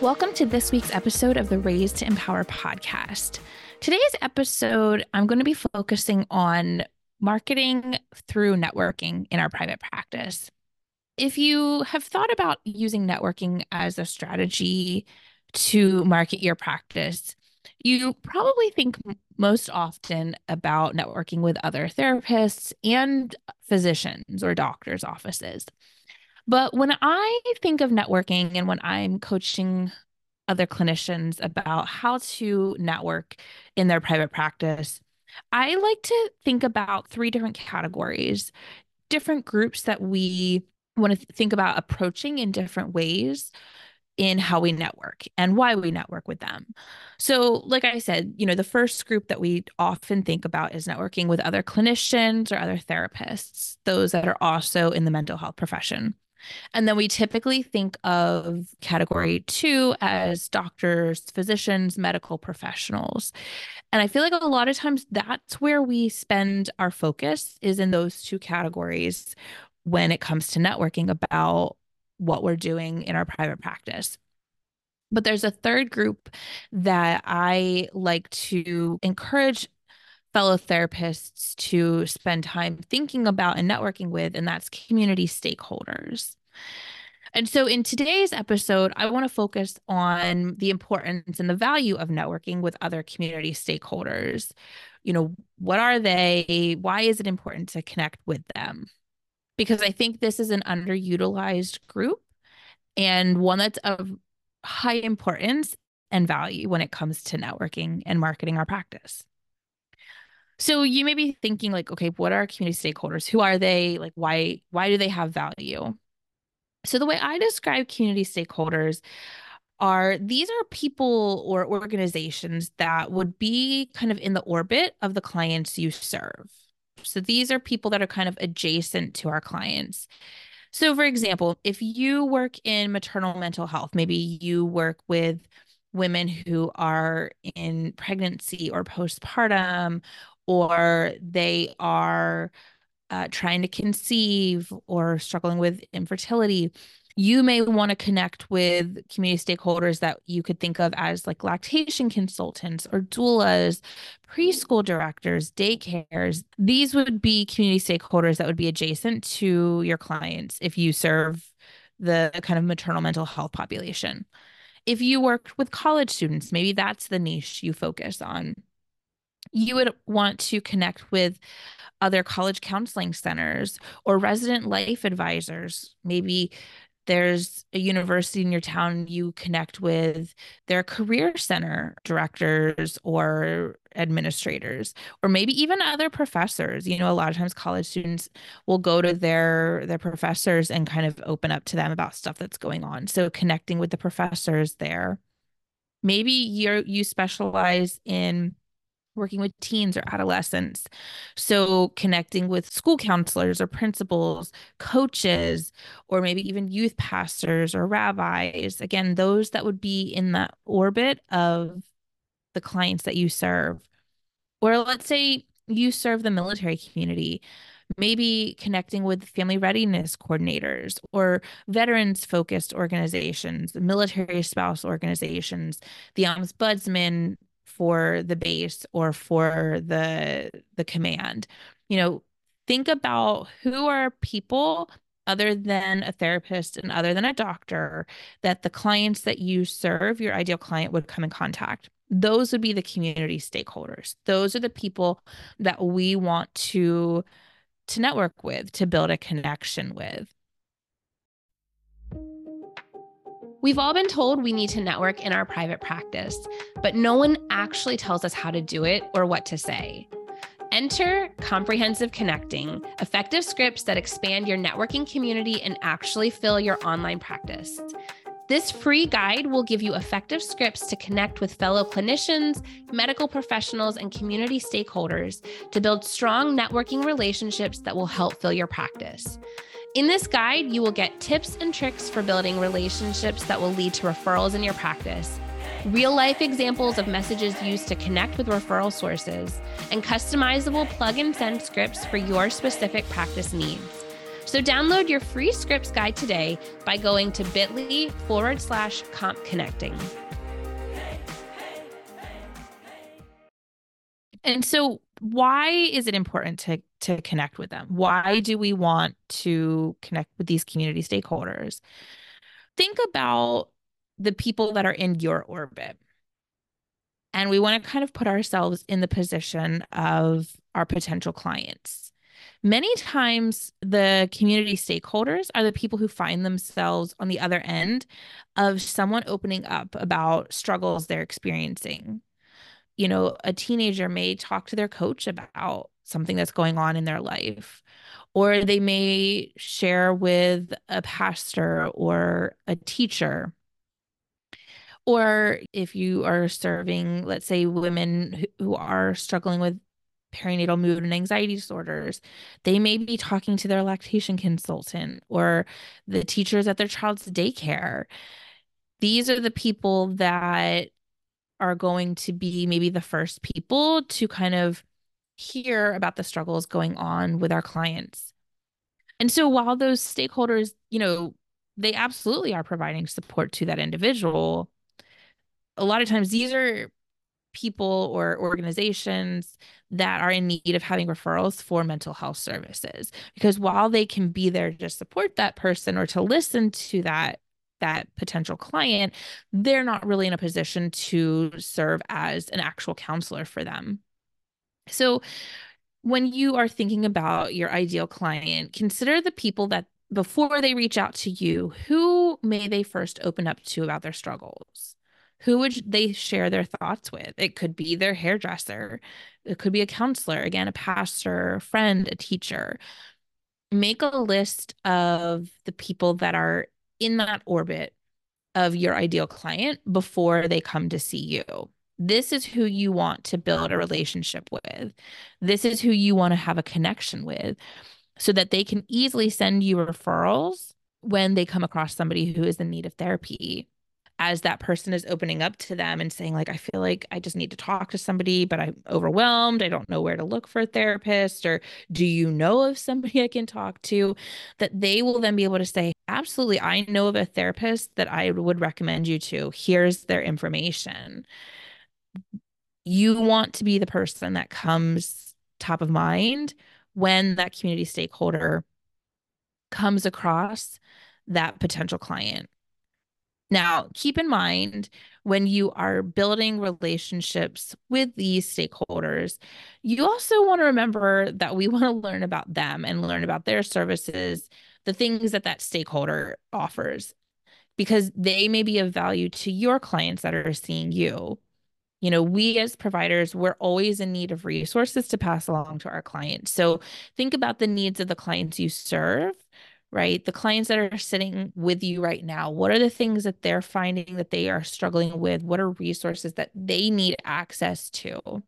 Welcome to this week's episode of the Raised to Empower podcast. Today's episode, I'm going to be focusing on marketing through networking in our private practice. If you have thought about using networking as a strategy to market your practice, you probably think most often about networking with other therapists and physicians or doctors' offices. But when I think of networking and when I'm coaching other clinicians about how to network in their private practice, I like to think about three different categories, different groups that we want to think about approaching in different ways in how we network and why we network with them. So, like I said, you know, the first group that we often think about is networking with other clinicians or other therapists, those that are also in the mental health profession. And then we typically think of category two as doctors, physicians, medical professionals. And I feel like a lot of times that's where we spend our focus is in those two categories when it comes to networking about what we're doing in our private practice. But there's a third group that I like to encourage fellow therapists to spend time thinking about and networking with, and that's community stakeholders. And so, in today's episode, I want to focus on the importance and the value of networking with other community stakeholders. You know, what are they? Why is it important to connect with them? Because I think this is an underutilized group and one that's of high importance and value when it comes to networking and marketing our practice. So you may be thinking like, okay, what are community stakeholders? Who are they? Like why why do they have value? So the way I describe community stakeholders are these are people or organizations that would be kind of in the orbit of the clients you serve. So these are people that are kind of adjacent to our clients. So for example, if you work in maternal mental health, maybe you work with women who are in pregnancy or postpartum or they are uh, trying to conceive or struggling with infertility, you may want to connect with community stakeholders that you could think of as like lactation consultants or doulas, preschool directors, daycares. These would be community stakeholders that would be adjacent to your clients if you serve the kind of maternal mental health population. If you work with college students, maybe that's the niche you focus on you would want to connect with other college counseling centers or resident life advisors. Maybe there's a university in your town you connect with their career center directors or administrators or maybe even other professors. You know a lot of times college students will go to their their professors and kind of open up to them about stuff that's going on. So connecting with the professors there. Maybe you're you specialize in working with teens or adolescents. So, connecting with school counselors or principals, coaches, or maybe even youth pastors or rabbis. Again, those that would be in the orbit of the clients that you serve. Or let's say you serve the military community, maybe connecting with family readiness coordinators or veterans focused organizations, military spouse organizations, the ombudsman for the base or for the the command. You know think about who are people other than a therapist and other than a doctor that the clients that you serve your ideal client would come in contact. Those would be the community stakeholders. Those are the people that we want to to network with to build a connection with We've all been told we need to network in our private practice, but no one actually tells us how to do it or what to say. Enter Comprehensive Connecting, effective scripts that expand your networking community and actually fill your online practice. This free guide will give you effective scripts to connect with fellow clinicians, medical professionals, and community stakeholders to build strong networking relationships that will help fill your practice. In this guide, you will get tips and tricks for building relationships that will lead to referrals in your practice, real life examples of messages used to connect with referral sources, and customizable plug and send scripts for your specific practice needs. So download your free scripts guide today by going to bit.ly forward slash comp connecting. And so why is it important to to connect with them? Why do we want to connect with these community stakeholders? Think about the people that are in your orbit. And we want to kind of put ourselves in the position of our potential clients. Many times, the community stakeholders are the people who find themselves on the other end of someone opening up about struggles they're experiencing you know, a teenager may talk to their coach about something that's going on in their life, or they may share with a pastor or a teacher. Or if you are serving, let's say, women who are struggling with perinatal mood and anxiety disorders, they may be talking to their lactation consultant or the teachers at their child's daycare. These are the people that are going to be maybe the first people to kind of hear about the struggles going on with our clients. And so while those stakeholders, you know, they absolutely are providing support to that individual, a lot of times these are people or organizations that are in need of having referrals for mental health services because while they can be there to support that person or to listen to that that potential client, they're not really in a position to serve as an actual counselor for them. So, when you are thinking about your ideal client, consider the people that before they reach out to you, who may they first open up to about their struggles? Who would they share their thoughts with? It could be their hairdresser, it could be a counselor, again, a pastor, a friend, a teacher. Make a list of the people that are in that orbit of your ideal client before they come to see you. This is who you want to build a relationship with. This is who you want to have a connection with so that they can easily send you referrals when they come across somebody who is in need of therapy as that person is opening up to them and saying like i feel like i just need to talk to somebody but i'm overwhelmed i don't know where to look for a therapist or do you know of somebody i can talk to that they will then be able to say absolutely. I know of a therapist that i would recommend you to. Here's their information. You want to be the person that comes top of mind when that community stakeholder comes across that potential client. Now, keep in mind when you are building relationships with these stakeholders, you also want to remember that we want to learn about them and learn about their services, the things that that stakeholder offers, because they may be of value to your clients that are seeing you. You know, we as providers, we're always in need of resources to pass along to our clients. So think about the needs of the clients you serve right? The clients that are sitting with you right now, what are the things that they're finding that they are struggling with? What are resources that they need access to?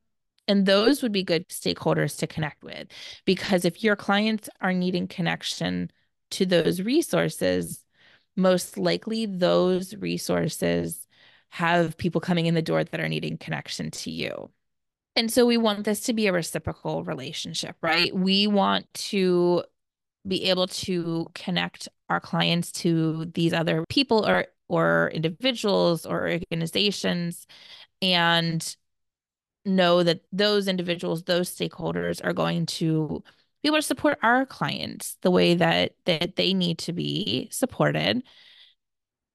And those would be good stakeholders to connect with because if your clients are needing connection to those resources, most likely those resources have people coming in the door that are needing connection to you. And so we want this to be a reciprocal relationship, right? We want to be able to connect our clients to these other people or or individuals or organizations and know that those individuals those stakeholders are going to be able to support our clients the way that that they need to be supported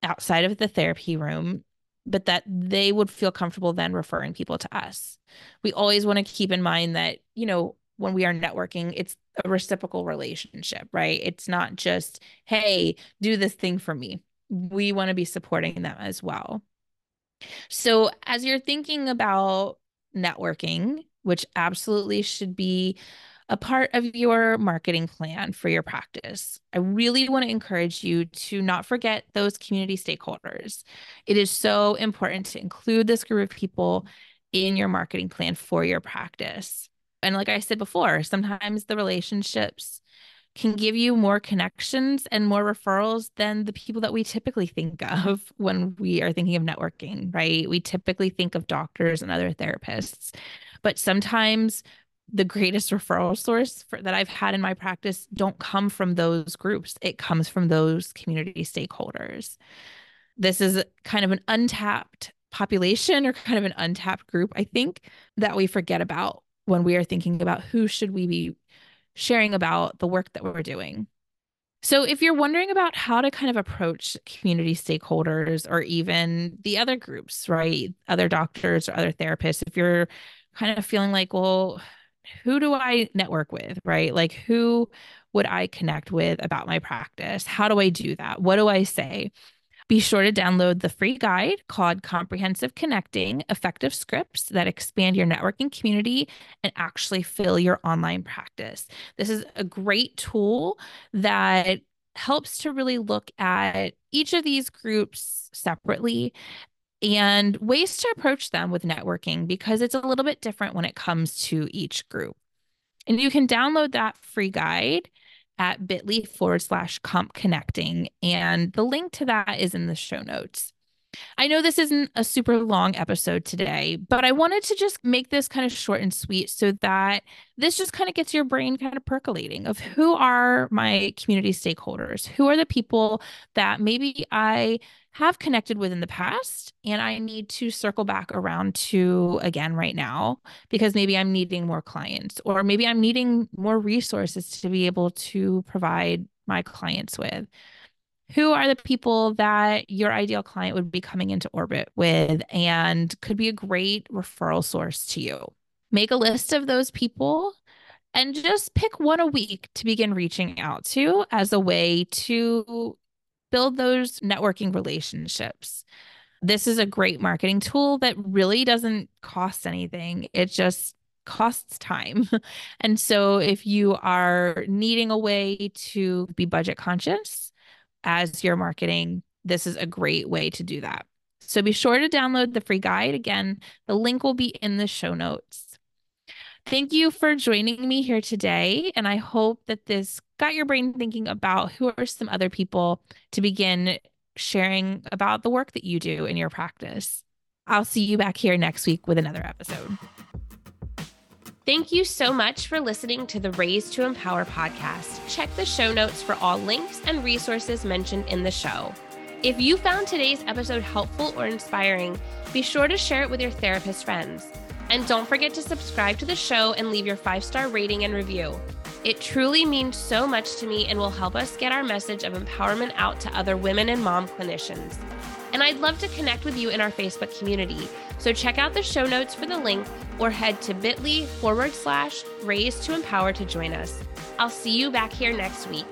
outside of the therapy room but that they would feel comfortable then referring people to us we always want to keep in mind that you know when we are networking, it's a reciprocal relationship, right? It's not just, hey, do this thing for me. we want to be supporting them as well. So, as you're thinking about networking, which absolutely should be a part of your marketing plan for your practice. I really want to encourage you to not forget those community stakeholders. It is so important to include this group of people in your marketing plan for your practice. And like I said before, sometimes the relationships can give you more connections and more referrals than the people that we typically think of when we are thinking of networking, right? We typically think of doctors and other therapists, but sometimes the greatest referral source for, that I've had in my practice don't come from those groups. It comes from those community stakeholders. This is kind of an untapped population or kind of an untapped group, I think, that we forget about when we are thinking about who should we be sharing about the work that we're doing. So, if you're wondering about how to kind of approach community stakeholders or even the other groups, right? Other doctors or other therapists, if you're kind of feeling like, well, who do I network with, right? Like, who would I connect with about my practice? How do I do that? What do I say? Be sure to download the free guide called Comprehensive Connecting Effective Scripts that expand your networking community and actually fill your online practice. This is a great tool that helps to really look at each of these groups separately and ways to approach them with networking because it's a little bit different when it comes to each group. And you can download that free guide at bit.ly forward slash comp connecting. And the link to that is in the show notes. I know this isn't a super long episode today, but I wanted to just make this kind of short and sweet so that this just kind of gets your brain kind of percolating of who are my community stakeholders? Who are the people that maybe I have connected with in the past and I need to circle back around to again right now because maybe I'm needing more clients or maybe I'm needing more resources to be able to provide my clients with. Who are the people that your ideal client would be coming into orbit with and could be a great referral source to you? Make a list of those people and just pick one a week to begin reaching out to as a way to build those networking relationships. This is a great marketing tool that really doesn't cost anything. It just costs time. And so if you are needing a way to be budget conscious as you're marketing, this is a great way to do that. So be sure to download the free guide. Again, the link will be in the show notes. Thank you for joining me here today. And I hope that this got your brain thinking about who are some other people to begin sharing about the work that you do in your practice. I'll see you back here next week with another episode. Thank you so much for listening to the Raised to Empower podcast. Check the show notes for all links and resources mentioned in the show. If you found today's episode helpful or inspiring, be sure to share it with your therapist friends. And don't forget to subscribe to the show and leave your five star rating and review. It truly means so much to me and will help us get our message of empowerment out to other women and mom clinicians. And I'd love to connect with you in our Facebook community. So check out the show notes for the link or head to bit.ly forward slash raised to empower to join us. I'll see you back here next week.